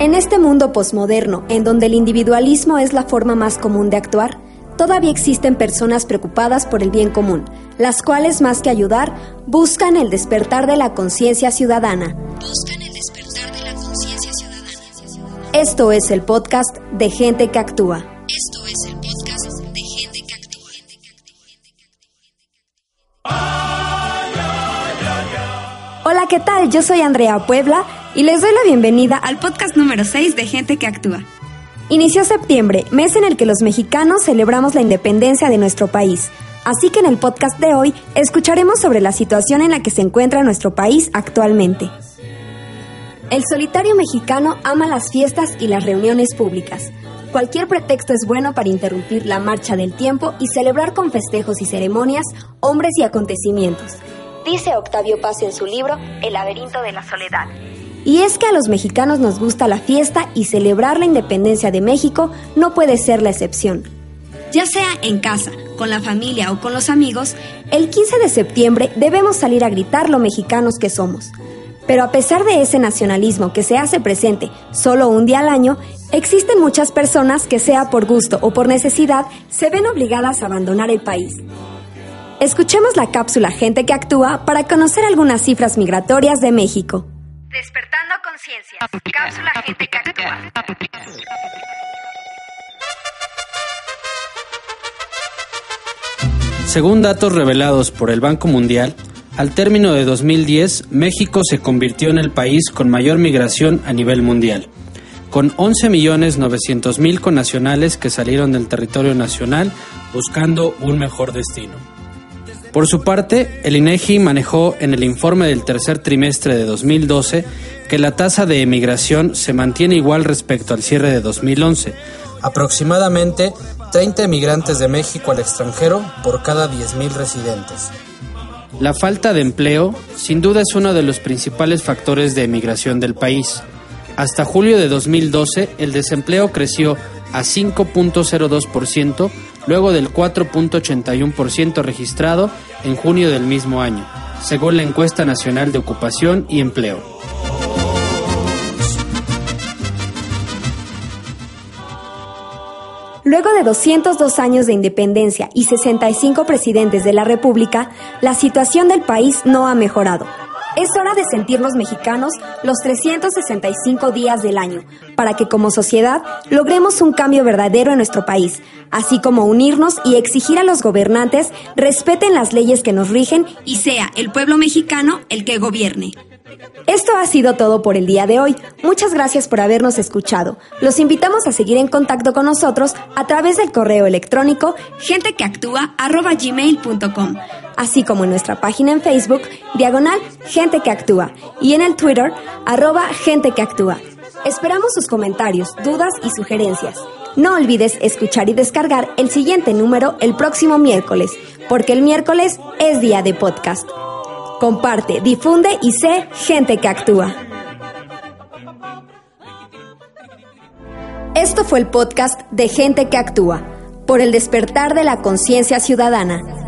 En este mundo posmoderno, en donde el individualismo es la forma más común de actuar, todavía existen personas preocupadas por el bien común, las cuales más que ayudar, buscan el despertar de la conciencia ciudadana. Buscan el despertar de la conciencia ciudadana. Esto es el podcast de gente que actúa. Esto es el podcast de gente que actúa. Hola, ¿qué tal? Yo soy Andrea Puebla y les doy la bienvenida al podcast número 6 de Gente que Actúa. Inició septiembre, mes en el que los mexicanos celebramos la independencia de nuestro país. Así que en el podcast de hoy escucharemos sobre la situación en la que se encuentra nuestro país actualmente. El solitario mexicano ama las fiestas y las reuniones públicas. Cualquier pretexto es bueno para interrumpir la marcha del tiempo y celebrar con festejos y ceremonias hombres y acontecimientos. Dice Octavio Paz en su libro El laberinto de la soledad. Y es que a los mexicanos nos gusta la fiesta y celebrar la independencia de México no puede ser la excepción. Ya sea en casa, con la familia o con los amigos, el 15 de septiembre debemos salir a gritar lo mexicanos que somos. Pero a pesar de ese nacionalismo que se hace presente solo un día al año, existen muchas personas que sea por gusto o por necesidad se ven obligadas a abandonar el país. Escuchemos la cápsula Gente que actúa para conocer algunas cifras migratorias de México. Gente que actúa. Según datos revelados por el Banco Mundial, al término de 2010, México se convirtió en el país con mayor migración a nivel mundial, con 11.900.000 connacionales que salieron del territorio nacional buscando un mejor destino. Por su parte, el INEGI manejó en el informe del tercer trimestre de 2012 que la tasa de emigración se mantiene igual respecto al cierre de 2011, aproximadamente 30 emigrantes de México al extranjero por cada 10.000 residentes. La falta de empleo sin duda es uno de los principales factores de emigración del país. Hasta julio de 2012 el desempleo creció a 5.02%, luego del 4.81% registrado en junio del mismo año, según la encuesta nacional de ocupación y empleo. Luego de 202 años de independencia y 65 presidentes de la República, la situación del país no ha mejorado. Es hora de sentirnos mexicanos los 365 días del año, para que como sociedad logremos un cambio verdadero en nuestro país, así como unirnos y exigir a los gobernantes respeten las leyes que nos rigen y sea el pueblo mexicano el que gobierne. Esto ha sido todo por el día de hoy. Muchas gracias por habernos escuchado. Los invitamos a seguir en contacto con nosotros a través del correo electrónico gentequeactúa.gmail.com, así como en nuestra página en Facebook, diagonal Gente que Actúa, y en el Twitter, arroba Gente que Actúa. Esperamos sus comentarios, dudas y sugerencias. No olvides escuchar y descargar el siguiente número el próximo miércoles, porque el miércoles es día de podcast. Comparte, difunde y sé gente que actúa. Esto fue el podcast de Gente que Actúa, por el despertar de la conciencia ciudadana.